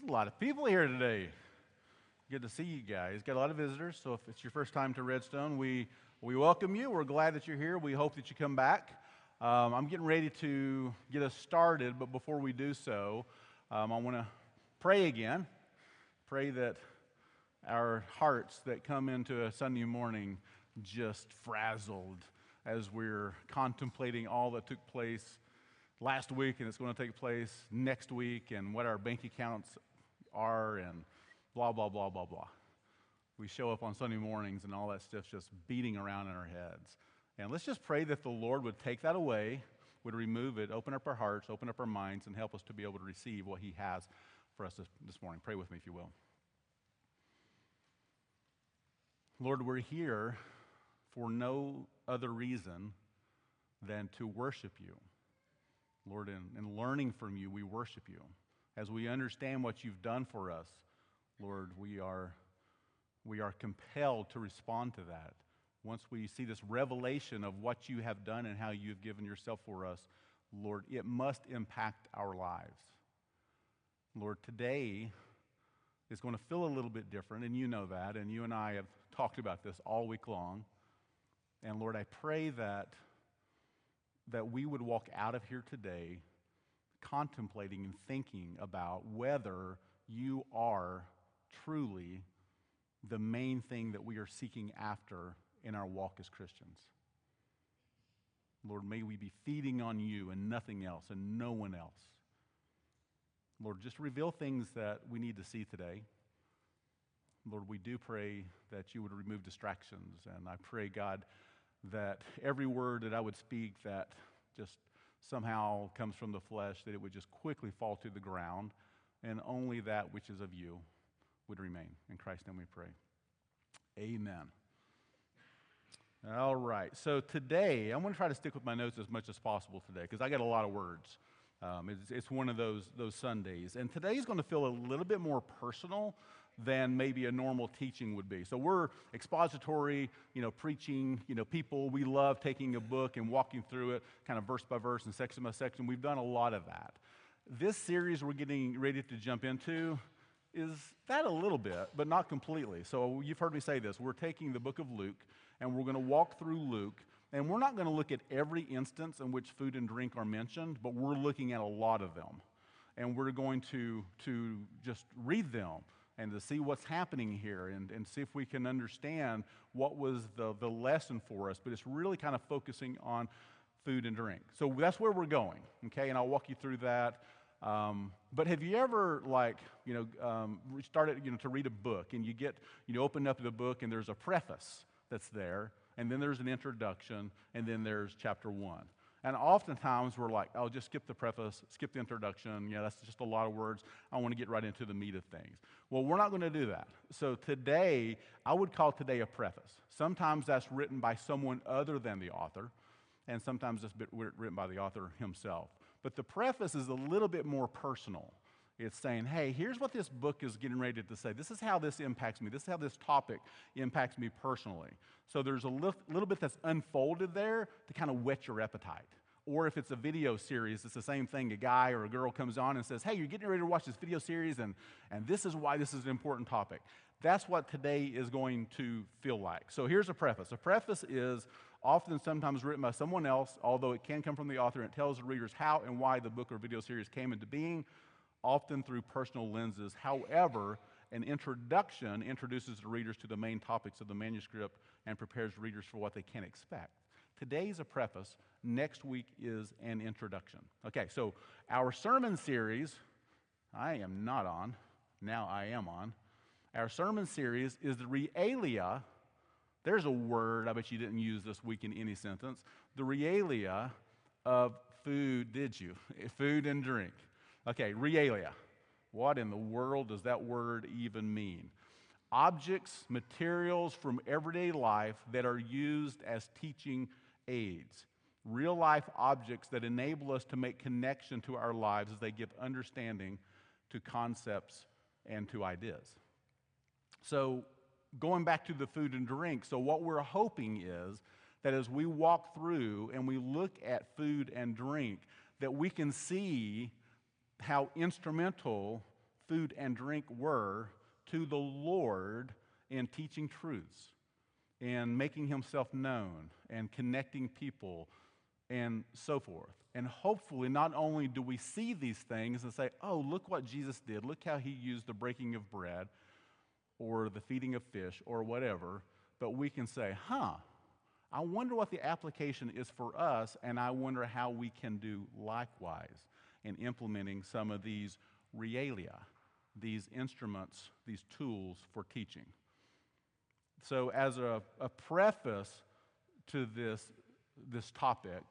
There's a lot of people here today. Good to see you guys. Got a lot of visitors, so if it's your first time to Redstone, we, we welcome you. We're glad that you're here. We hope that you come back. Um, I'm getting ready to get us started, but before we do so, um, I want to pray again. Pray that our hearts that come into a Sunday morning just frazzled as we're contemplating all that took place last week and it's going to take place next week and what our bank accounts are and blah, blah, blah, blah, blah. We show up on Sunday mornings and all that stuff's just beating around in our heads. And let's just pray that the Lord would take that away, would remove it, open up our hearts, open up our minds, and help us to be able to receive what He has for us this, this morning. Pray with me, if you will. Lord, we're here for no other reason than to worship you. Lord, in, in learning from you, we worship you. As we understand what you've done for us, Lord, we are, we are compelled to respond to that. Once we see this revelation of what you have done and how you have given yourself for us, Lord, it must impact our lives. Lord, today is going to feel a little bit different, and you know that, and you and I have talked about this all week long. And Lord, I pray that, that we would walk out of here today contemplating and thinking about whether you are truly the main thing that we are seeking after in our walk as Christians. Lord, may we be feeding on you and nothing else and no one else. Lord, just reveal things that we need to see today. Lord, we do pray that you would remove distractions. And I pray, God, that every word that I would speak that just somehow comes from the flesh, that it would just quickly fall to the ground, and only that which is of you would remain. In Christ's name we pray. Amen. All right. So today, I'm going to try to stick with my notes as much as possible today because I got a lot of words. Um, it's, it's, one of those, those Sundays. And today is going to feel a little bit more personal than maybe a normal teaching would be. So we're expository, you know, preaching, you know, people. We love taking a book and walking through it kind of verse by verse and section by section. We've done a lot of that. This series we're getting ready to jump into is that a little bit, but not completely. So you've heard me say this. We're taking the book of Luke and we're going to walk through Luke. And we're not going to look at every instance in which food and drink are mentioned, but we're looking at a lot of them. And we're going to, to just read them and to see what's happening here and, and see if we can understand what was the, the lesson for us. But it's really kind of focusing on food and drink. So that's where we're going, okay? And I'll walk you through that. Um, but have you ever, like, you know, um, started, you know, to read a book and you get, you know, open up the book and there's a preface that's there, and then there's an introduction, and then there's chapter one. And oftentimes we're like, oh, just skip the preface, skip the introduction. Yeah, that's just a lot of words. I want to get right into the meat of things. Well, we're not going to do that. So today, I would call today a preface. Sometimes that's written by someone other than the author, and sometimes it's written by the author himself. But the preface is a little bit more personal. It's saying, hey, here's what this book is getting ready to say. This is how this impacts me. This is how this topic impacts me personally. So there's a li- little bit that's unfolded there to kind of whet your appetite. Or if it's a video series, it's the same thing. A guy or a girl comes on and says, hey, you're getting ready to watch this video series, and, and this is why this is an important topic. That's what today is going to feel like. So here's a preface. A preface is often sometimes written by someone else, although it can come from the author, and it tells the readers how and why the book or video series came into being often through personal lenses. However, an introduction introduces the readers to the main topics of the manuscript and prepares readers for what they can expect. Today's a preface, next week is an introduction. Okay, so our sermon series, I am not on, now I am on. Our sermon series is the realia. There's a word I bet you didn't use this week in any sentence. The realia of food, did you? Food and drink. Okay, realia. What in the world does that word even mean? Objects, materials from everyday life that are used as teaching aids. Real life objects that enable us to make connection to our lives as they give understanding to concepts and to ideas. So, going back to the food and drink, so what we're hoping is that as we walk through and we look at food and drink, that we can see how instrumental food and drink were to the Lord in teaching truths and making himself known and connecting people and so forth. And hopefully, not only do we see these things and say, oh, look what Jesus did, look how he used the breaking of bread or the feeding of fish or whatever, but we can say, huh, I wonder what the application is for us, and I wonder how we can do likewise in implementing some of these realia, these instruments, these tools for teaching. So, as a, a preface to this, this topic,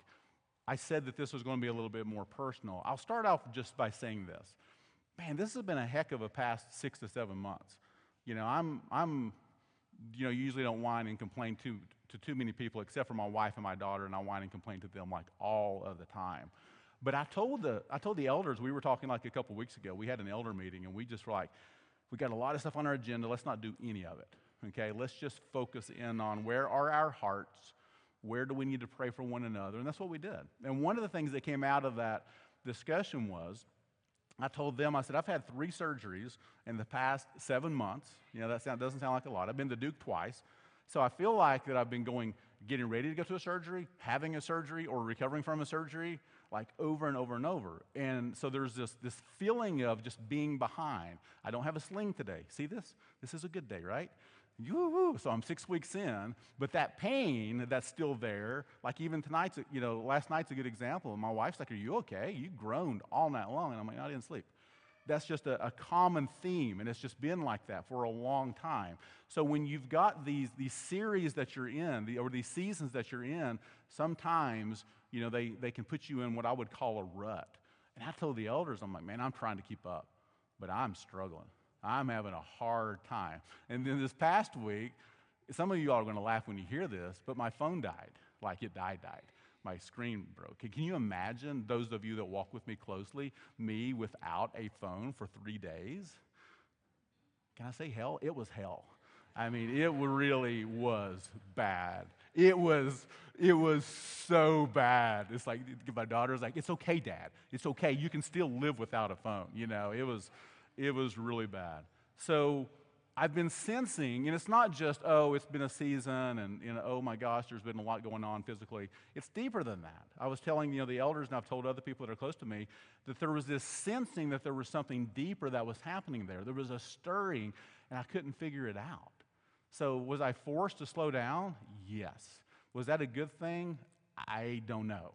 I said that this was going to be a little bit more personal. I'll start off just by saying this. Man, this has been a heck of a past six to seven months. You know, I'm, I'm you know, usually don't whine and complain to, to too many people except for my wife and my daughter, and I whine and complain to them like all of the time. But I told the, I told the elders, we were talking like a couple weeks ago, we had an elder meeting, and we just were like, we got a lot of stuff on our agenda, let's not do any of it. Okay, let's just focus in on where are our hearts, where do we need to pray for one another, and that's what we did. And one of the things that came out of that discussion was, I told them, I said, I've had three surgeries in the past seven months. You know, that sound, doesn't sound like a lot. I've been to Duke twice. So I feel like that I've been going, getting ready to go to a surgery, having a surgery, or recovering from a surgery, like over and over and over. And so there's this, this feeling of just being behind. I don't have a sling today. See this? This is a good day, right? Woo-hoo. So I'm six weeks in, but that pain that's still there, like even tonight's, you know, last night's a good example. My wife's like, Are you okay? You groaned all night long. And I'm like, I didn't sleep that's just a, a, common theme, and it's just been like that for a long time. So when you've got these, these series that you're in, the, or these seasons that you're in, sometimes, you know, they, they can put you in what I would call a rut. And I told the elders, I'm like, man, I'm trying to keep up, but I'm struggling. I'm having a hard time. And then this past week, some of you all are going to laugh when you hear this, but my phone died. Like it died, died my screen broke. Can you imagine those of you that walk with me closely, me without a phone for three days? Can I say hell? It was hell. I mean, it really was bad. It was, it was so bad. It's like my daughter's like, "It's okay, Dad. It's okay. You can still live without a phone." You know, it was, it was really bad. So I've been sensing, and it's not just, oh, it's been a season and, you know, oh my gosh, there's been a lot going on physically. It's deeper than that. I was telling, you know, the elders, and I've told other people that are close to me, that there was this sensing that there was something deeper that was happening there. There was a stirring, and I couldn't figure it out. So was I forced to slow down? Yes. Was that a good thing? I don't know.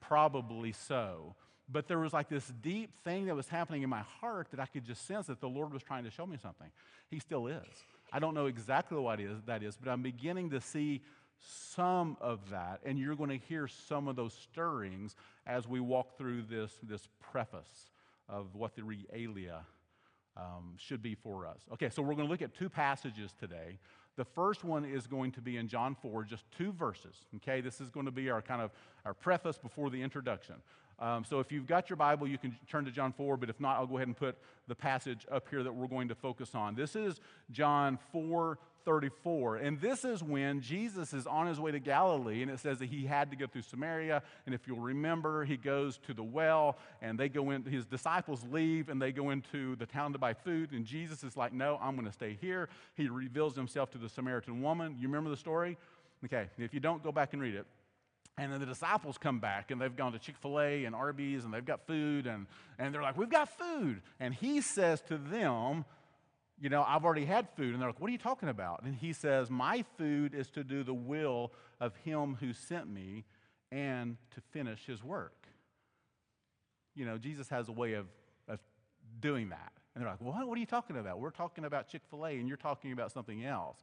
Probably so. But there was like this deep thing that was happening in my heart that I could just sense that the Lord was trying to show me something. He still is. I don't know exactly what is, that is, but I'm beginning to see some of that, and you're going to hear some of those stirrings as we walk through this, this preface of what the realia um, should be for us. Okay, so we're going to look at two passages today. The first one is going to be in John 4, just two verses. Okay, this is going to be our kind of our preface before the introduction. Um, so if you've got your Bible, you can turn to John 4, but if not, I'll go ahead and put the passage up here that we're going to focus on. This is John 4 34. And this is when Jesus is on his way to Galilee, and it says that he had to go through Samaria. And if you'll remember, he goes to the well, and they go in, his disciples leave, and they go into the town to buy food. And Jesus is like, No, I'm going to stay here. He reveals himself to the Samaritan woman. You remember the story? Okay, if you don't, go back and read it. And then the disciples come back and they've gone to Chick fil A and Arby's and they've got food and, and they're like, We've got food. And he says to them, You know, I've already had food. And they're like, What are you talking about? And he says, My food is to do the will of him who sent me and to finish his work. You know, Jesus has a way of, of doing that. And they're like, What? What are you talking about? We're talking about Chick fil A and you're talking about something else.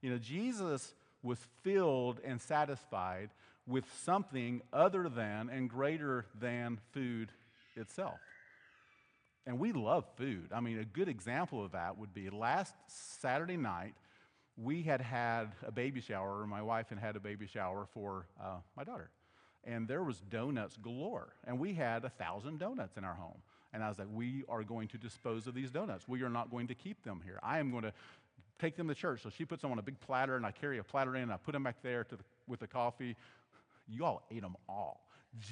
You know, Jesus was filled and satisfied with something other than and greater than food itself. And we love food. I mean, a good example of that would be last Saturday night, we had had a baby shower, my wife had had a baby shower for uh, my daughter. And there was donuts galore. And we had a thousand donuts in our home. And I was like, we are going to dispose of these donuts. We are not going to keep them here. I am going to take them to church. So she puts them on a big platter, and I carry a platter in, and I put them back there the, with the coffee you all ate them all.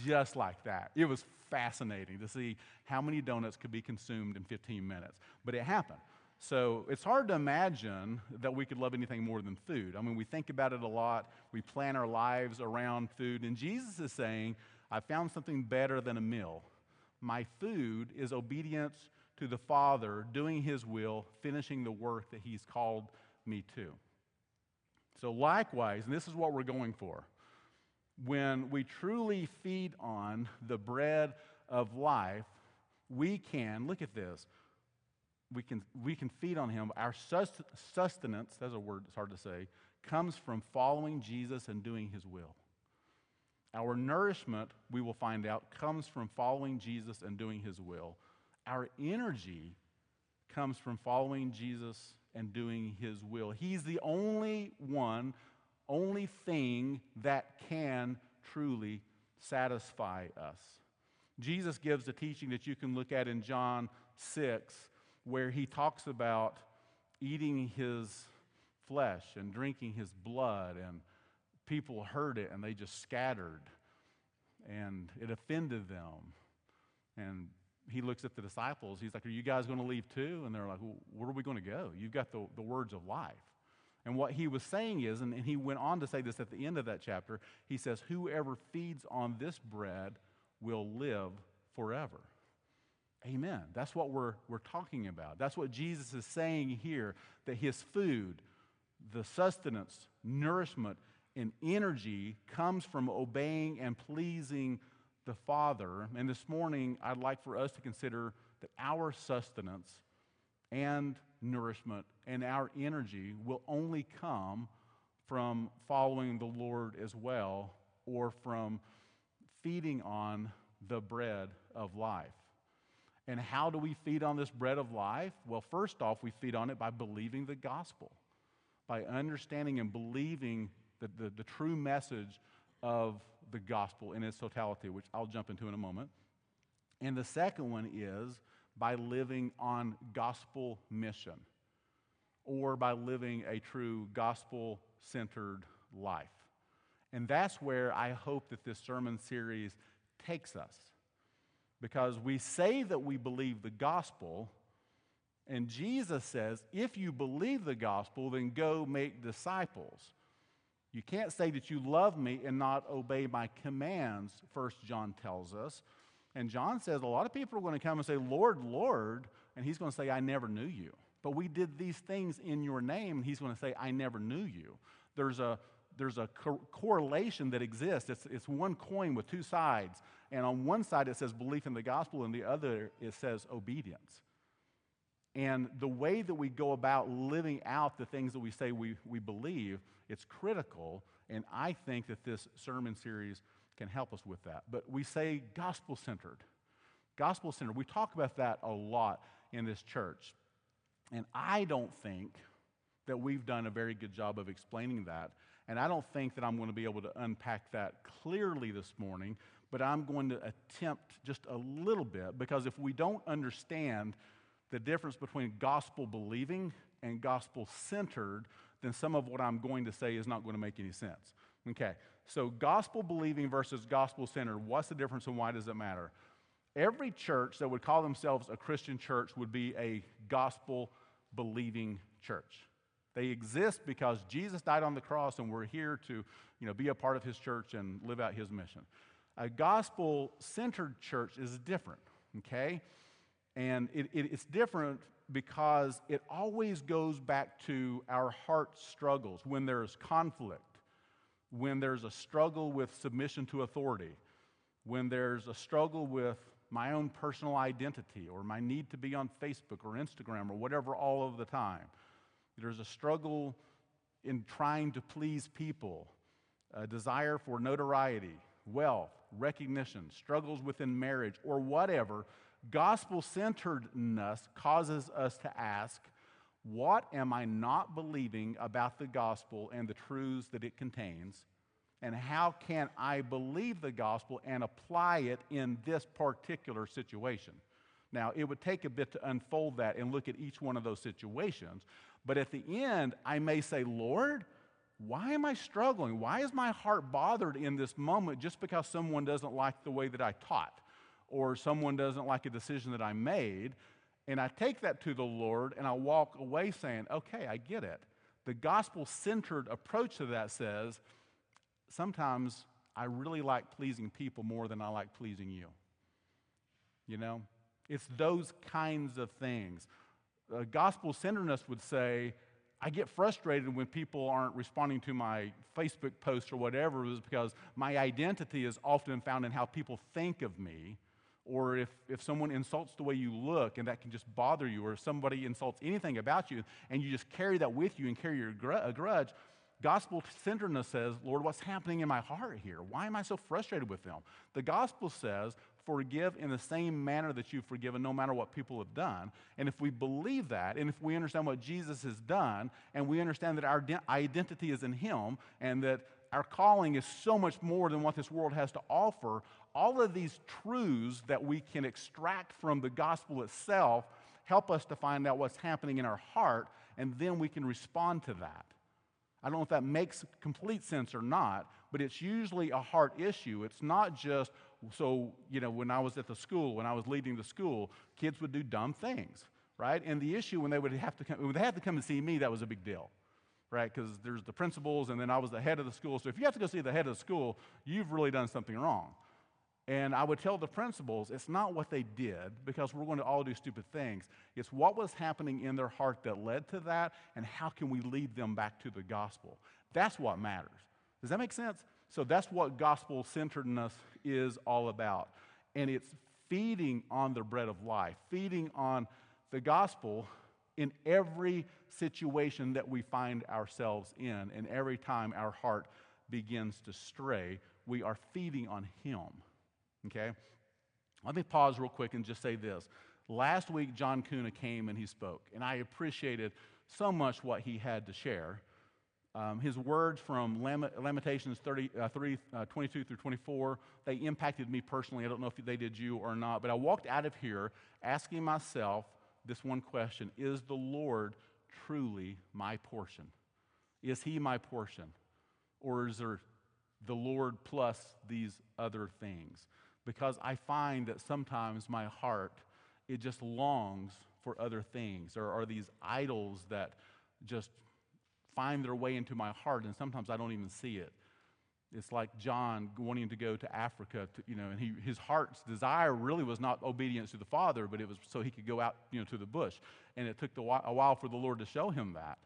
just like that. It was fascinating to see how many donuts could be consumed in 15 minutes, but it happened. So it's hard to imagine that we could love anything more than food. I mean, we think about it a lot, we plan our lives around food, and Jesus is saying, I found something better than a meal. My food is obedience to the Father, doing His will, finishing the work that He's called me to. So, likewise, and this is what we're going for, when we truly feed on the bread of life, we can, look at this, we can, we can feed on him. Our sustenance, that's a word that's hard to say, comes from following Jesus and doing his will. Our nourishment, we will find out, comes from following Jesus and doing his will. Our energy comes from following Jesus and doing his will. He's the only one, only thing that can truly satisfy us. Jesus gives a teaching that you can look at in John 6 where he talks about eating his flesh and drinking his blood, and people heard it and they just scattered, and it offended them. And he looks at the disciples. He's like, Are you guys going to leave too? And they're like, well, Where are we going to go? You've got the, the words of life. And what he was saying is, and, he went on to say this at the end of that chapter, he says, Whoever feeds on this bread will live forever. Amen. That's what we're, we're talking about. That's what Jesus is saying here that his food, the sustenance, nourishment, and energy comes from obeying and pleasing the Father. And this morning, I'd like for us to consider that our sustenance and nourishment and our energy will only come from following the Lord as well or from feeding on the bread of life. And how do we feed on this bread of life? Well, first off, we feed on it by believing the gospel, by understanding and believing the, the, the true message of the gospel in its totality, which I'll jump into in a moment. And the second one is by living on gospel mission or by living a true gospel centered life. And that's where I hope that this sermon series takes us because we say that we believe the gospel, and Jesus says, if you believe the gospel, then go make disciples. You can't say that you love me and not obey my commands, First John tells us. And John says a lot of people are going to come and say, Lord, Lord, and he's going to say, I never knew you. But we did these things in your name, and he's going to say, I never knew you. There's a, there's a co- correlation that exists. It's, it's one coin with two sides. And on one side it says belief in the gospel, and the other it says obedience. And the way that we go about living out the things that we say we, we believe, it's critical. And I think that this sermon series can help us with that. But we say gospel centered. Gospel centered. We talk about that a lot in this church. And I don't think that we've done a very good job of explaining that. And I don't think that I'm going to be able to unpack that clearly this morning but I'm going to attempt just a little bit because if we don't understand the difference between gospel believing and gospel centered, then some of what I'm going to say is not going to make any sense. Okay, so gospel believing versus gospel centered, what's the difference and why does it matter? Every church that would call themselves a Christian church would be a gospel believing church. They exist because Jesus died on the cross and we're here to you know, be a part of his church and live out his mission. A gospel centered church is different, okay? And it, it, it's different because it always goes back to our heart struggles when there's conflict, when there's a struggle with submission to authority, when there's a struggle with my own personal identity or my need to be on Facebook or Instagram or whatever all of the time. There's a struggle in trying to please people, a desire for notoriety, wealth, recognition, struggles within marriage, or whatever, gospel centeredness causes us to ask, what am I not believing about the gospel and the truths that it contains? And how can I believe the gospel and apply it in this particular situation? Now, it would take a bit to unfold that and look at each one of those situations. But at the end, I may say, Lord, why am I struggling? Why is my heart bothered in this moment just because someone doesn't like the way that I taught or someone doesn't like a decision that I made? And I take that to the Lord and I walk away saying, okay, I get it. The gospel centered approach to that says, sometimes I really like pleasing people more than I like pleasing you. You know? It's those kinds of things. Uh, gospel centeredness would say, I get frustrated when people aren't responding to my Facebook post or whatever, is because my identity is often found in how people think of me. Or if, if someone insults the way you look and that can just bother you, or if somebody insults anything about you and you just carry that with you and carry your gr- a grudge, gospel centeredness says, Lord, what's happening in my heart here? Why am I so frustrated with them? The gospel says, forgive in the same manner that you've forgiven, no matter what people have done. And if we believe that, and if we understand what Jesus has done, and we understand that our identity is in Him, and that our calling is so much more than what this world has to offer, all of these truths that we can extract from the gospel itself help us to find out what's happening in our heart, and then we can respond to that. I don't know if that makes complete sense or not, but it's usually a heart issue. It's not just, so, you know, when I was at the school, when I was leading the school, kids would do dumb things, right? And the issue when they would have to come, when they had to come and see me, that was a big deal, right? Because there's the principals, and then I was the head of the school. So if you have to go see the head of the school, you've really done something wrong. And I would tell the principals, it's not what they did, because we're going to all do stupid things. It's what was happening in their heart that led to that, and how can we lead them back to the gospel. That's what matters. Does that make sense? So that's what gospel centeredness is all about. And it's feeding on the bread of life, feeding on the gospel in every situation that we find ourselves in, and every time our heart begins to stray, we are feeding on Him. Okay? Let me pause real quick and just say this. Last week, John Kuna came and he spoke, and I appreciated so much what he had to share. Um, his words from Lamentations 30, uh, 3, uh, 22 through 24, they impacted me personally. I don't know if they did you or not, but I walked out of here asking myself this one question Is the Lord truly my portion? Is he my portion? Or is there the Lord plus these other things? Because I find that sometimes my heart, it just longs for other things. There are these idols that just find their way into my heart, and sometimes I don't even see it. It's like John wanting to go to Africa, to, you know, and he, his heart's desire really was not obedience to the Father, but it was so he could go out, you know, to the bush. And it took the, a while for the Lord to show him that.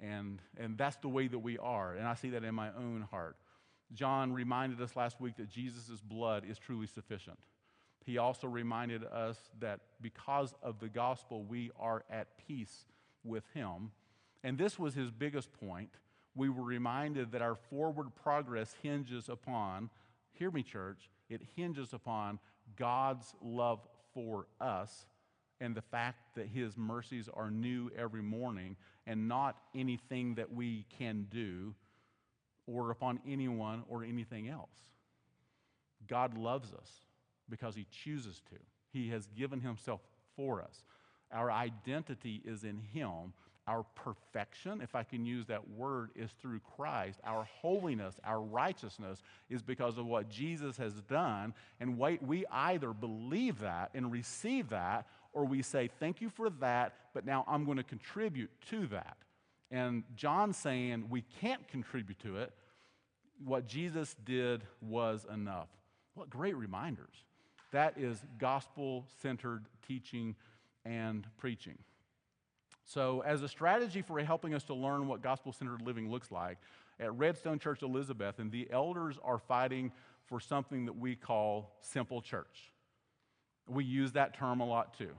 And, and that's the way that we are. And I see that in my own heart. John reminded us last week that Jesus' blood is truly sufficient. He also reminded us that because of the gospel, we are at peace with Him. And this was his biggest point. We were reminded that our forward progress hinges upon, hear me, church, it hinges upon God's love for us and the fact that His mercies are new every morning and not anything that we can do or upon anyone or anything else. God loves us because He chooses to. He has given Himself for us. Our identity is in Him. Our perfection, if I can use that word, is through Christ. Our holiness, our righteousness is because of what Jesus has done. And wait, we either believe that and receive that, or we say, Thank you for that, but now I'm going to contribute to that. And John's saying we can't contribute to it. What Jesus did was enough. What great reminders. That is gospel centered teaching and preaching. So, as a strategy for helping us to learn what gospel centered living looks like, at Redstone Church Elizabeth, and the elders are fighting for something that we call simple church. We use that term a lot too.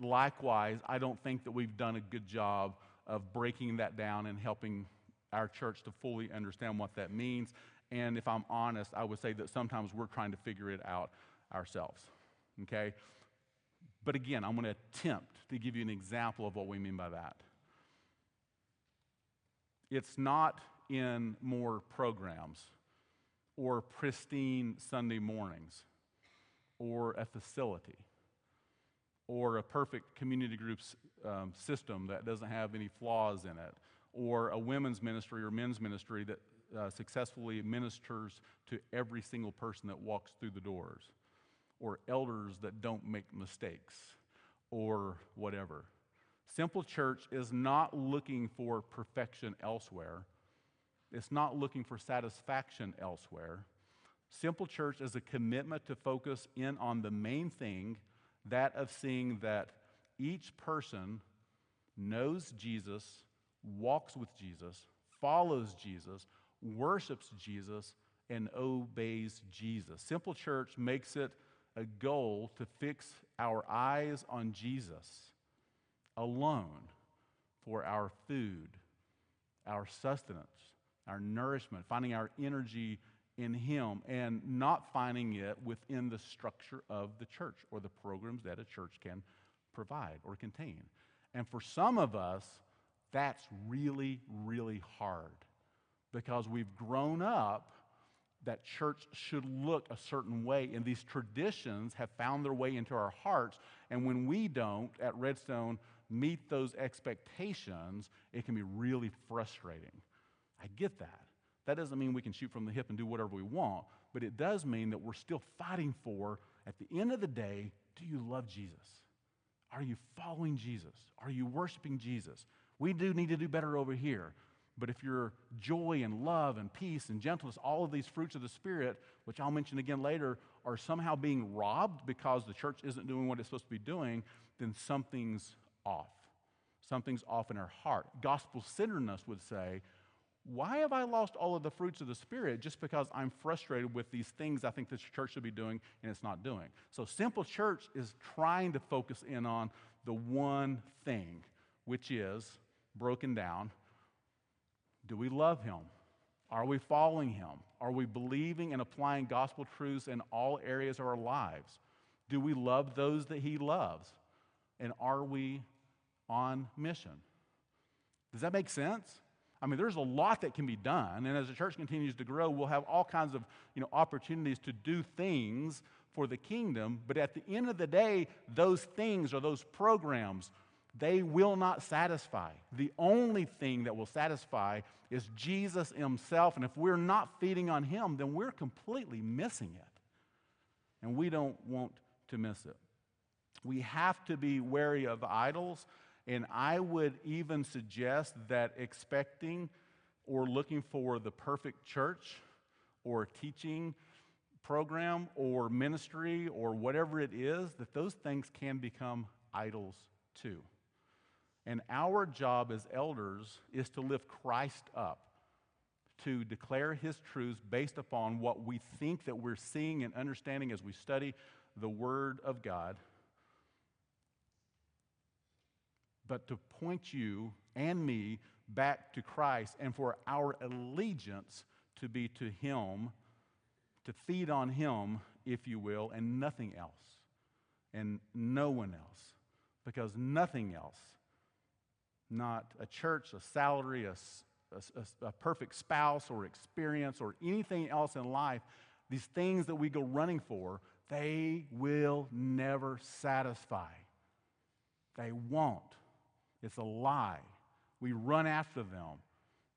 Likewise, I don't think that we've done a good job of breaking that down and helping our church to fully understand what that means. And if I'm honest, I would say that sometimes we're trying to figure it out ourselves. Okay? But again, I'm going to attempt to give you an example of what we mean by that. It's not in more programs or pristine Sunday mornings or a facility or a perfect community group um, system that doesn't have any flaws in it or a women's ministry or men's ministry that uh, successfully ministers to every single person that walks through the doors, or elders that don't make mistakes, or whatever. Simple Church is not looking for perfection elsewhere. It's not looking for satisfaction elsewhere. Simple Church is a commitment to focus in on the main thing that of seeing that each person knows Jesus, walks with Jesus, follows Jesus, worships Jesus, and obeys Jesus. Simple Church makes it a goal to fix our eyes on Jesus alone for our food, our sustenance, our nourishment, finding our energy in Him, and not finding it within the structure of the church or the programs that a church can provide or contain. And for some of us, that's really, really hard because we've grown up that church should look a certain way, and these traditions have found their way into our hearts. And when we don't at Redstone meet those expectations, it can be really frustrating. I get that. That doesn't mean we can shoot from the hip and do whatever we want, but it does mean that we're still fighting for, at the end of the day, do you love Jesus? Are you following Jesus? Are you worshiping Jesus? We do need to do better over here. But if your joy and love and peace and gentleness, all of these fruits of the Spirit, which I'll mention again later, are somehow being robbed because the church isn't doing what it's supposed to be doing, then something's off. Something's off in our heart. Gospel centeredness would say, why have I lost all of the fruits of the Spirit just because I'm frustrated with these things I think this church should be doing and it's not doing? So, Simple Church is trying to focus in on the one thing, which is broken down do we love Him? Are we following Him? Are we believing and applying gospel truths in all areas of our lives? Do we love those that He loves? And are we on mission? Does that make sense? I mean, there's a lot that can be done, and as the church continues to grow, we'll have all kinds of you know, opportunities to do things for the kingdom. But at the end of the day, those things or those programs they will not satisfy. The only thing that will satisfy is Jesus Himself. And if we're not feeding on Him, then we're completely missing it. And we don't want to miss it. We have to be wary of idols. And I would even suggest that expecting or looking for the perfect church or teaching program or ministry or whatever it is, that those things can become idols too. And our job as elders is to lift Christ up, to declare his truths based upon what we think that we're seeing and understanding as we study the Word of God. But to point you and me back to Christ and for our allegiance to be to Him, to feed on Him, if you will, and nothing else, and no one else, because nothing else not a church, a salary, a, a, a, perfect spouse or experience or anything else in life, these things that we go running for, they will never satisfy. They won't. It's a lie. We run after them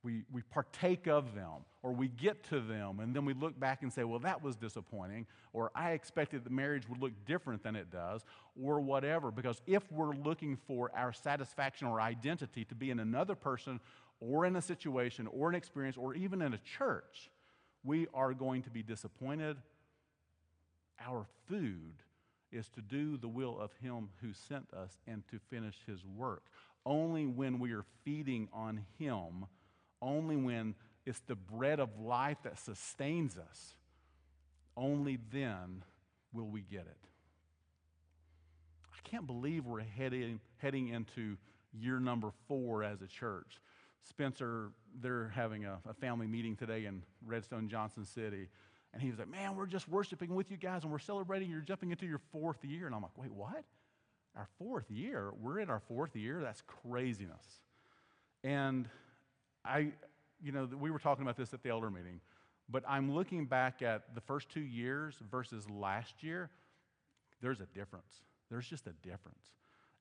we, we partake of them or we get to them and then we look back and say, well, that was disappointing, or I expected the marriage would look different than it does, or whatever. Because if we're looking for our satisfaction or identity to be in another person or in a situation or an experience or even in a church, we are going to be disappointed. Our food is to do the will of Him who sent us and to finish His work. Only when we are feeding on Him only when it's the bread of life that sustains us, only then will we get it. I can't believe we're heading, heading into year number four as a church. Spencer, they're having a, a family meeting today in Redstone, Johnson City. And he was like, Man, we're just worshiping with you guys and we're celebrating. You're jumping into your fourth year. And I'm like, Wait, what? Our fourth year? We're in our fourth year? That's craziness. And I, you know, we were talking about this at the elder meeting, but I'm looking back at the first two years versus last year. There's a difference. There's just a difference.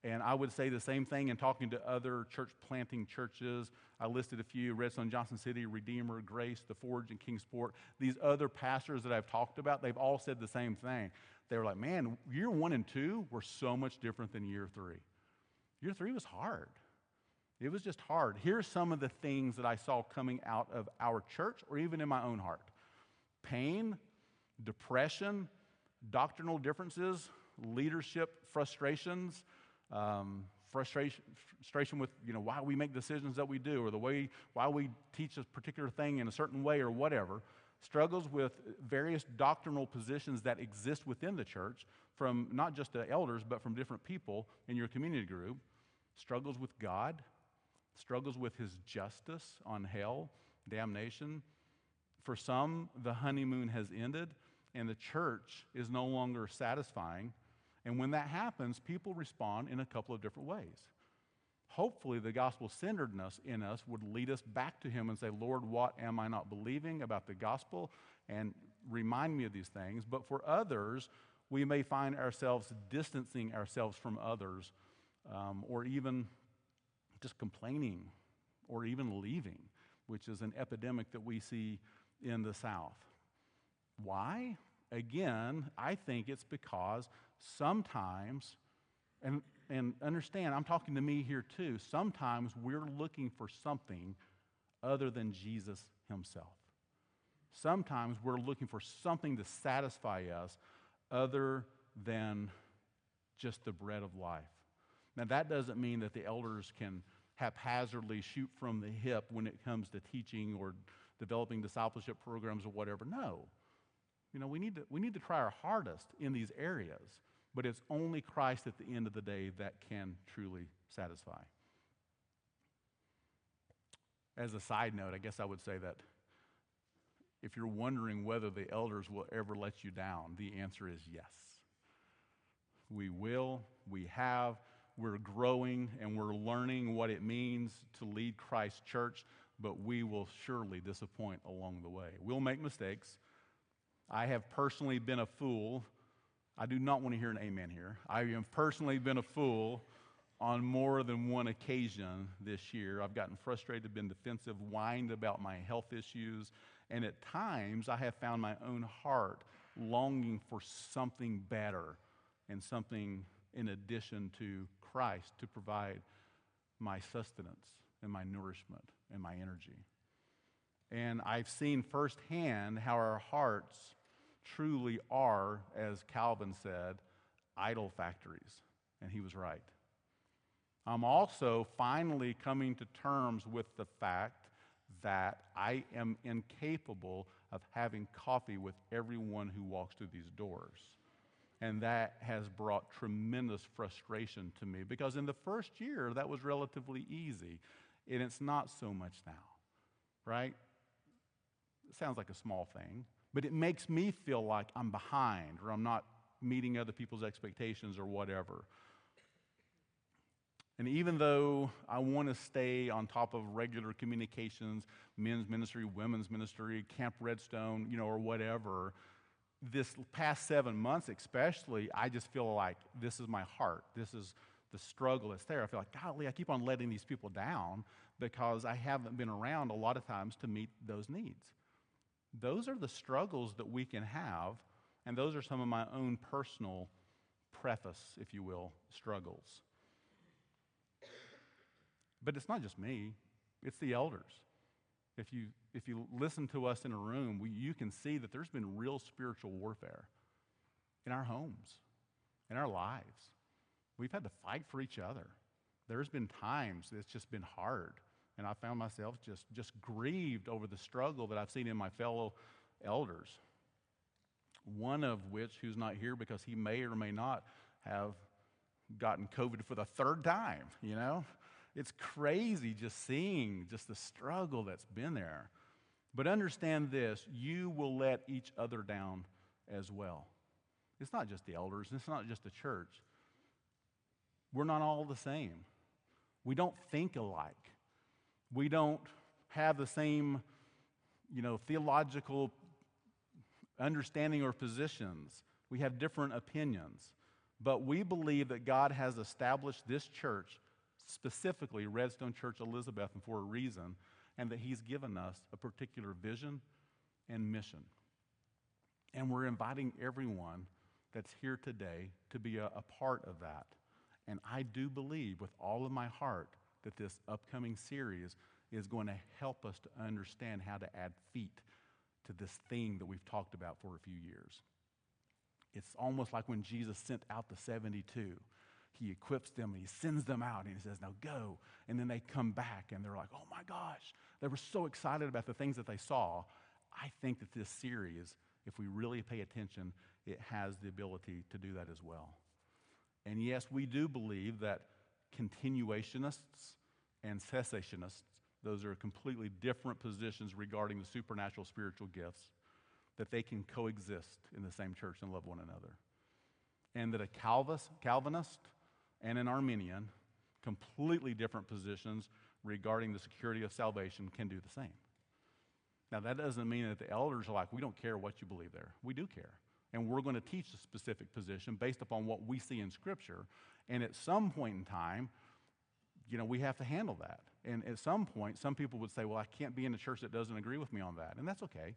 And I would say the same thing in talking to other church planting churches. I listed a few Redstone, Johnson City, Redeemer, Grace, The Forge, and Kingsport. These other pastors that I've talked about, they've all said the same thing. They were like, man, year one and two were so much different than year three. Year three was hard. It was just hard. Here's some of the things that I saw coming out of our church or even in my own heart pain, depression, doctrinal differences, leadership frustrations, um, frustration, frustration with you know why we make decisions that we do or the way why we teach a particular thing in a certain way or whatever struggles with various doctrinal positions that exist within the church from not just the elders but from different people in your community group. Struggles with god struggles with his justice on hell damnation. For some the honeymoon has ended and the church is no longer satisfying. And when that happens, people respond in a couple of different ways. Hopefully, the gospel centeredness in us would lead us back to Him and say, Lord, what am I not believing about the gospel? And remind me of these things. But for others, we may find ourselves distancing ourselves from others um, or even just complaining or even leaving, which is an epidemic that we see in the South. Why? Again, I think it's because sometimes, and, and understand, I'm talking to me here too, sometimes we're looking for something other than Jesus himself. Sometimes we're looking for something to satisfy us other than just the bread of life. Now, that doesn't mean that the elders can haphazardly shoot from the hip when it comes to teaching or developing discipleship programs or whatever. No. You know, we need to, we need to try our hardest in these areas but it's only Christ at the end of the day that can truly satisfy. As a side note, I guess I would say that if you're wondering whether the elders will ever let you down, the answer is yes. We will, we have, we're growing, and we're learning what it means to lead Christ's church, but we will surely disappoint along the way. We'll make mistakes. I have personally been a fool I do not want to hear an amen here. I have personally been a fool on more than one occasion this year. I've gotten frustrated, been defensive, whined about my health issues, and at times I have found my own heart longing for something better and something in addition to Christ to provide my sustenance and my nourishment and my energy. And I've seen firsthand how our hearts truly are, as Calvin said, idol factories. And he was right. I'm also finally coming to terms with the fact that I am incapable of having coffee with everyone who walks through these doors. And that has brought tremendous frustration to me because in the first year, that was relatively easy. And it's not so much now, right? It sounds like a small thing, but it makes me feel like I'm behind or I'm not meeting other people's expectations or whatever. And even though I want to stay on top of regular communications, men's ministry, women's ministry, Camp Redstone, you know, or whatever, this past seven months especially, I just feel like this is my heart. This is the struggle that's there. I feel like, golly, I keep on letting these people down because I haven't been around a lot of times to meet those needs. Those are the struggles that we can have, and those are some of my own personal preface, if you will, struggles. But it's not just me, it's the elders. If you, if you listen to us in a room, we, you can see that there's been real spiritual warfare in our homes, in our lives. We've had to fight for each other. There's been times it's just been hard. And I found myself just, just grieved over the struggle that I've seen in my fellow elders. One of which, who's not here because he may or may not have gotten COVID for the third time, you know? It's crazy just seeing just the struggle that's been there. But understand this you will let each other down as well. It's not just the elders, it's not just the church. We're not all the same. We don't think alike. We don't have the same, you know, theological understanding or positions. We have different opinions. But we believe that God has established this church, specifically Redstone Church Elizabethton, for a reason, and that He's given us a particular vision and mission. And we're inviting everyone that's here today to be a, a part of that. And I do believe with all of my heart that this upcoming series is going to help us to understand how to add feet to this thing that we've talked about for a few years. It's almost like when Jesus sent out the 72. He equips them and he sends them out and he says, Now go. And then they come back and they're like, Oh my gosh. They were so excited about the things that they saw. I think that this series, if we really pay attention, it has the ability to do that as well. And yes, we do believe that continuationists and cessationists, those are completely different positions regarding the supernatural spiritual gifts, that they can coexist in the same church and love one another. And that a Calvinist, and an Arminian, completely different positions regarding the security of salvation, can do the same. Now, that doesn't mean that the elders are like, we don't care what you believe there. We do care. And we're going to teach a specific position based upon what we see in Scripture. And at some point in time, you know, we have to handle that. And at some point, some people would say, well, I can't be in a church that doesn't agree with me on that. And that's okay.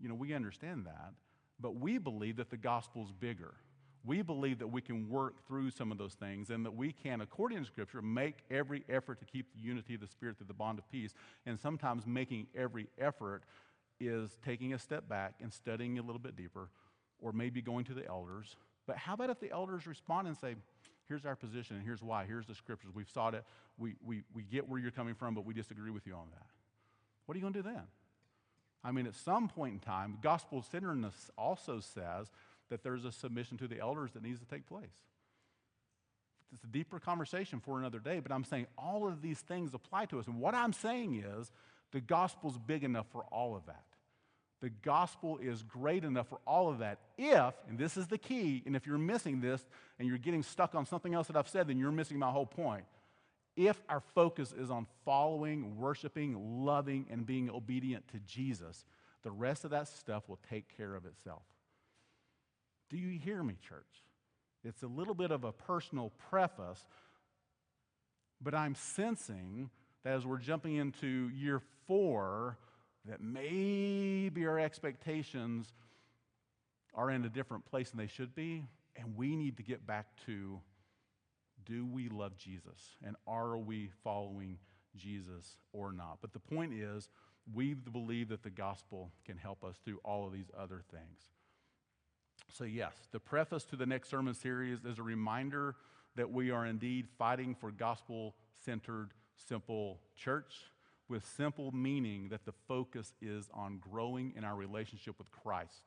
You know, we understand that. But we believe that the gospel's bigger. We believe that we can work through some of those things and that we can, according to Scripture, make every effort to keep the unity of the Spirit through the bond of peace. And sometimes making every effort is taking a step back and studying a little bit deeper, or maybe going to the elders. But how about if the elders respond and say, here's our position and here's why, here's the scriptures, we've sought it, we, we, we get where you're coming from, but we disagree with you on that? What are you going to do then? I mean, at some point in time, gospel centeredness also says that there's a submission to the elders that needs to take place. It's a deeper conversation for another day, but I'm saying all of these things apply to us. And what I'm saying is the gospel's big enough for all of that. The gospel is great enough for all of that if, and this is the key, and if you're missing this and you're getting stuck on something else that I've said, then you're missing my whole point. If our focus is on following, worshiping, loving, and being obedient to Jesus, the rest of that stuff will take care of itself. Do you hear me, church? It's a little bit of a personal preface, but I'm sensing that as we're jumping into year four, that maybe our expectations are in a different place than they should be, and we need to get back to do we love Jesus? And are we following Jesus or not? But the point is, we believe that the gospel can help us through all of these other things. So, yes, the preface to the next sermon series is a reminder that we are indeed fighting for gospel centered, simple church with simple meaning that the focus is on growing in our relationship with Christ.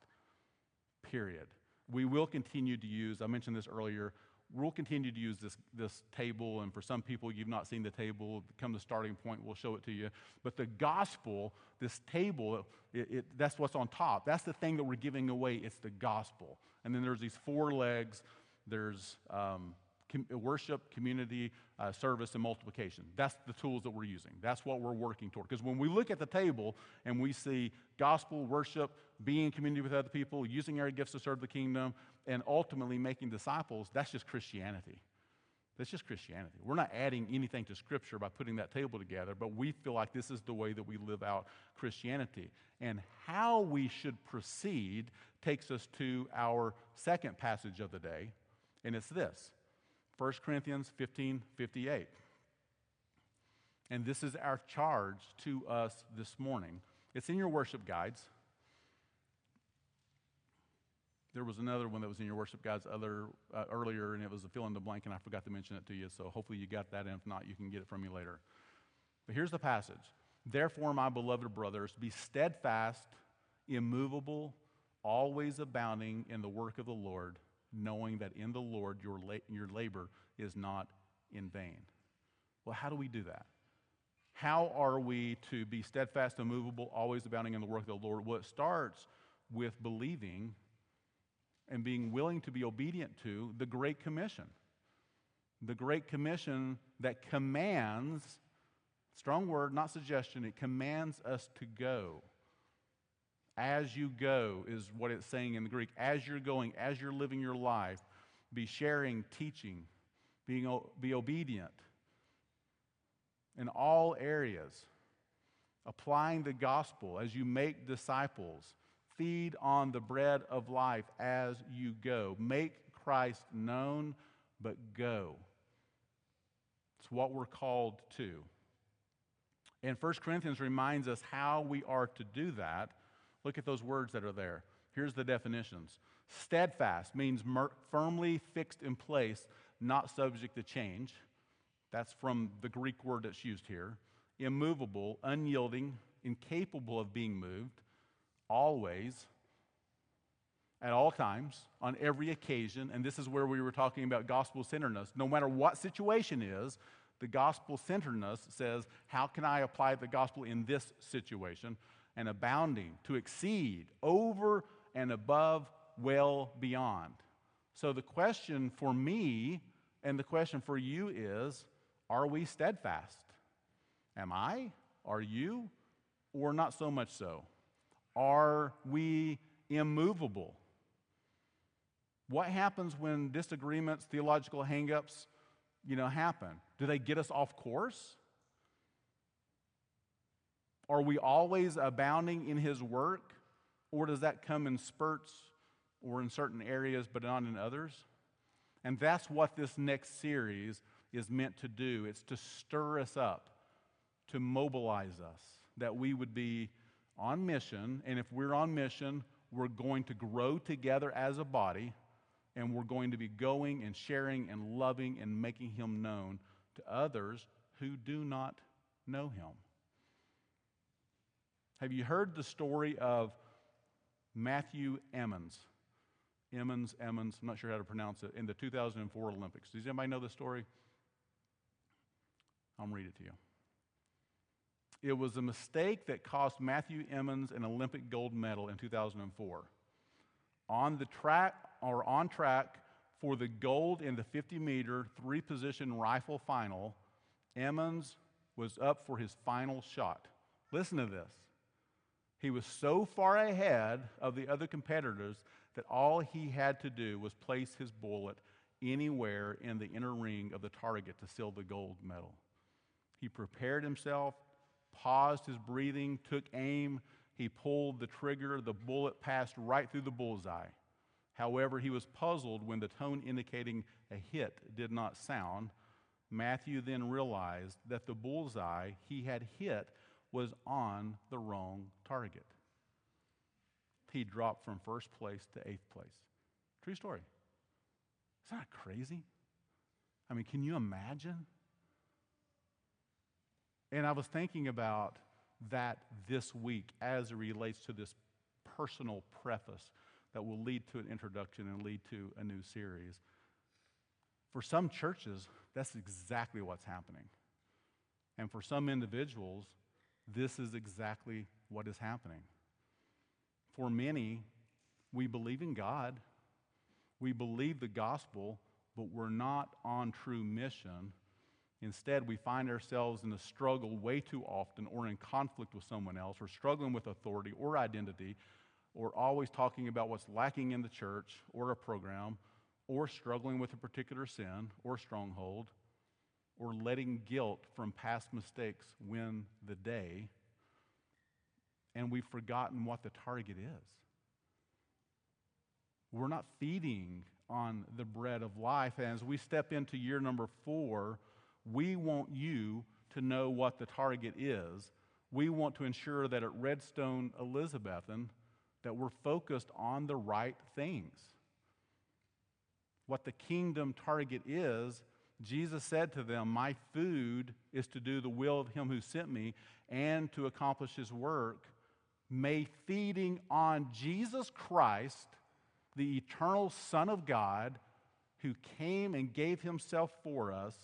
Period. We will continue to use, I mentioned this earlier, we'll continue to use this, this table, and for some people, you've not seen the table. Come the starting point, we'll show it to you. But the gospel, this table, it, it, that's what's on top. That's the thing that we're giving away. It's the gospel. And then there's these four legs. There's um, com- worship, community, uh, service, and multiplication. That's the tools that we're using. That's what we're working toward. Because when we look at the table and we see gospel, worship, being in community with other people, using our gifts to serve the kingdom, and ultimately making disciples, that's just Christianity. That's just Christianity. We're not adding anything to Scripture by putting that table together, but we feel like this is the way that we live out Christianity. And how we should proceed takes us to our second passage of the day, and it's this 1 Corinthians 15 58. And this is our charge to us this morning. It's in your worship guides. There was another one that was in your worship guides other, uh, earlier, and it was a fill in the blank, and I forgot to mention it to you, so hopefully you got that, and if not, you can get it from me later. But here's the passage Therefore, my beloved brothers, be steadfast, immovable, always abounding in the work of the Lord knowing that in the Lord your, la- your labor is not in vain. Well, how do we do that? How are we to be steadfast, immovable, always abounding in the work of the Lord? Well, it starts with believing and being willing to be obedient to the Great Commission. The Great Commission that commands, strong word, not suggestion, it commands us to go as you go is what it's saying in the Greek. As you're going, as you're living your life, be sharing, teaching, being, be obedient in all areas, applying the gospel as you make disciples. Feed on the bread of life as you go. Make Christ known, but go. It's what we're called to. And 1 Corinthians reminds us how we are to do that. Look at those words that are there. Here's the definitions steadfast means mer- firmly fixed in place, not subject to change. That's from the Greek word that's used here. Immovable, unyielding, incapable of being moved, always, at all times, on every occasion. And this is where we were talking about gospel centeredness. No matter what situation is, the gospel centeredness says, How can I apply the gospel in this situation? And abounding to exceed over and above, well beyond. So the question for me and the question for you is Are we steadfast? Am I? Are you? Or not so much so? Are we immovable? What happens when disagreements, theological hangups, you know, happen? Do they get us off course? Are we always abounding in his work? Or does that come in spurts or in certain areas but not in others? And that's what this next series is meant to do. It's to stir us up, to mobilize us, that we would be on mission. And if we're on mission, we're going to grow together as a body and we're going to be going and sharing and loving and making him known to others who do not know him. Have you heard the story of Matthew Emmons? Emmons, Emmons, I'm not sure how to pronounce it, in the 2004 Olympics. Does anybody know the story? I'll read it to you. It was a mistake that cost Matthew Emmons an Olympic gold medal in 2004. On the track, or on track for the gold in the 50 meter three position rifle final, Emmons was up for his final shot. Listen to this. He was so far ahead of the other competitors that all he had to do was place his bullet anywhere in the inner ring of the target to seal the gold medal. He prepared himself, paused his breathing, took aim, he pulled the trigger, the bullet passed right through the bullseye. However, he was puzzled when the tone indicating a hit did not sound. Matthew then realized that the bullseye he had hit was on the wrong target. He dropped from first place to eighth place. True story. Isn't that crazy? I mean, can you imagine? And I was thinking about that this week as it relates to this personal preface that will lead to an introduction and lead to a new series. For some churches, that's exactly what's happening. And for some individuals, this is exactly what is happening. For many, we believe in God, we believe the gospel, but we're not on true mission. Instead, we find ourselves in a struggle way too often, or in conflict with someone else, or struggling with authority or identity, or always talking about what's lacking in the church or a program, or struggling with a particular sin or stronghold, or letting guilt from past mistakes win the day, and we've forgotten what the target is. We're not feeding on the bread of life. And as we step into year number four, we want you to know what the target is. We want to ensure that at Redstone Elizabethton, that we're focused on the right things. What the kingdom target is, Jesus said to them, My food is to do the will of him who sent me and to accomplish his work. May feeding on Jesus Christ, the eternal Son of God, who came and gave himself for us,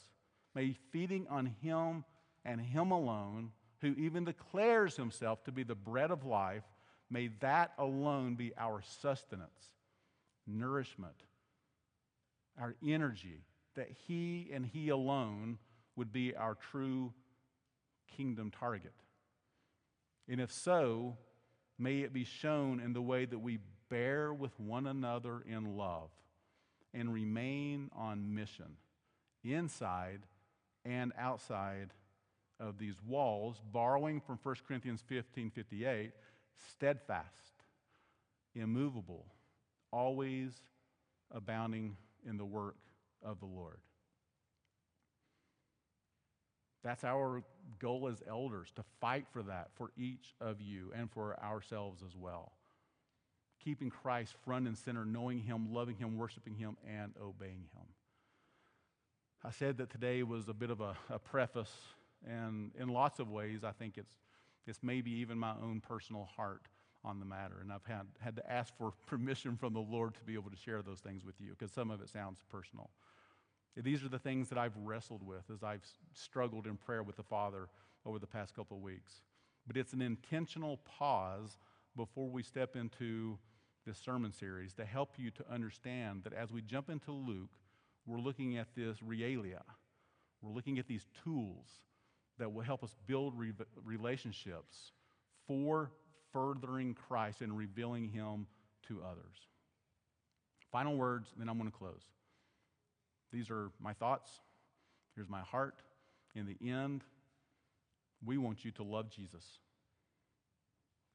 may feeding on him and him alone, who even declares himself to be the bread of life, May that alone be our sustenance, nourishment, our energy, that He and He alone would be our true kingdom target. And if so, may it be shown in the way that we bear with one another in love and remain on mission inside and outside of these walls, borrowing from 1 Corinthians 15 58, steadfast, immovable, always abounding in the work of the Lord. That's our goal as elders to fight for that for each of you and for ourselves as well. Keeping Christ front and center, knowing Him, loving Him, worshiping Him, and obeying Him. I said that today was a bit of a, a preface, and in lots of ways, I think it's, it's maybe even my own personal heart on the matter. And I've had, had to ask for permission from the Lord to be able to share those things with you because some of it sounds personal. These are the things that I've wrestled with as I've struggled in prayer with the Father over the past couple of weeks. But it's an intentional pause before we step into this sermon series to help you to understand that as we jump into Luke, we're looking at this realia. We're looking at these tools that will help us build re- relationships for furthering Christ and revealing Him to others. Final words, then I'm going to close. These are my thoughts. Here's my heart. In the end, we want you to love Jesus.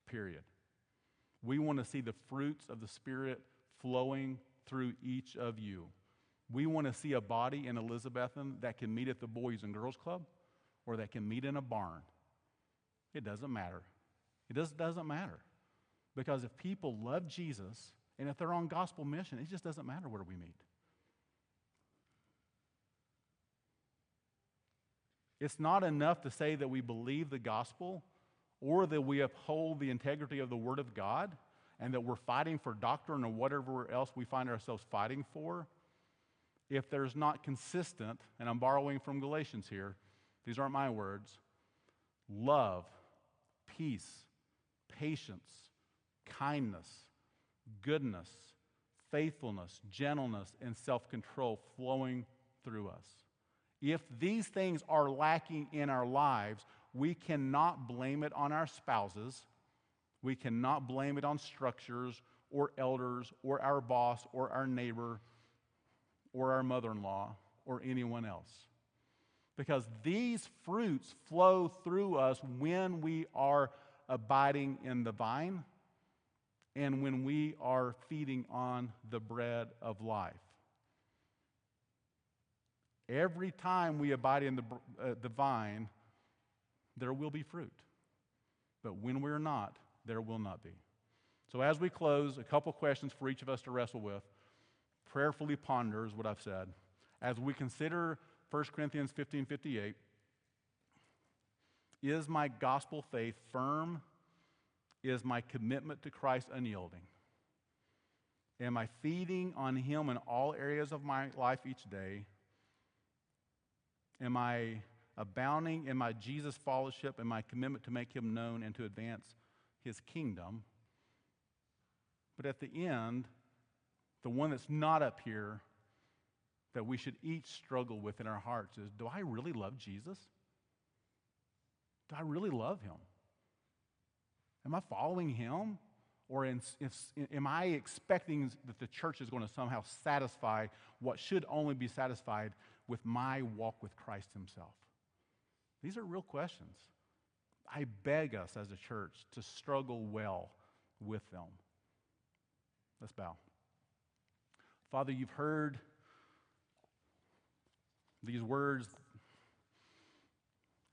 Period. We want to see the fruits of the Spirit flowing through each of you. We want to see a body in Elizabethton that can meet at the Boys and Girls Club or that can meet in a barn. It doesn't matter. It just doesn't matter. Because if people love Jesus and if they're on gospel mission, it just doesn't matter where we meet. It's not enough to say that we believe the gospel or that we uphold the integrity of the Word of God and that we're fighting for doctrine or whatever else we find ourselves fighting for. If there's not consistent, and I'm borrowing from Galatians here, these aren't my words love, peace, patience, kindness, goodness, faithfulness, gentleness, and self control flowing through us. If these things are lacking in our lives, we cannot blame it on our spouses. We cannot blame it on structures or elders or our boss or our neighbor or our mother in law or anyone else. Because these fruits flow through us when we are abiding in the vine and when we are feeding on the bread of life. Every time we abide in the, uh, the vine, there will be fruit. But when we're not, there will not be. So, as we close, a couple questions for each of us to wrestle with. Prayerfully ponder is what I've said. As we consider 1 Corinthians 15 58, is my gospel faith firm? Is my commitment to Christ unyielding? Am I feeding on Him in all areas of my life each day? Am I abounding in my Jesus fellowship and my commitment to make him known and to advance his kingdom? But at the end, the one that's not up here that we should each struggle with in our hearts is do I really love Jesus? Do I really love him? Am I following him? Or am I expecting that the church is going to somehow satisfy what should only be satisfied with my walk with Christ Himself? These are real questions. I beg us as a church to struggle well with them. Let's bow. Father, you've heard these words.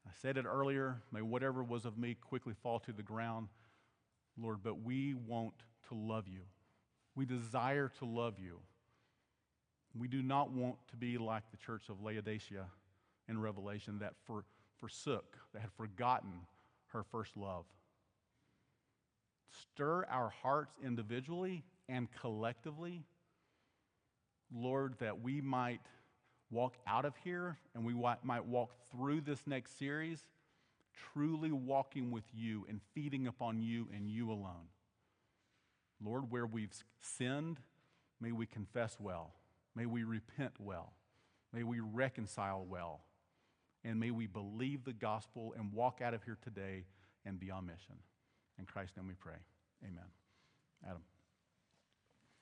I said it earlier. May whatever was of me quickly fall to the ground, Lord, but we want to love you. We desire to love you. We do not want to be like the church of Laodicea in Revelation that for, forsook, that had forgotten her first love. Stir our hearts individually and collectively, Lord, that we might walk out of here and we might walk through this next series truly walking with you and feeding upon you and you alone. Lord, where we've sinned, may we confess well. May we repent well. May we reconcile well. And may we believe the gospel and walk out of here today and be on mission. In Christ's name we pray. Amen. Adam.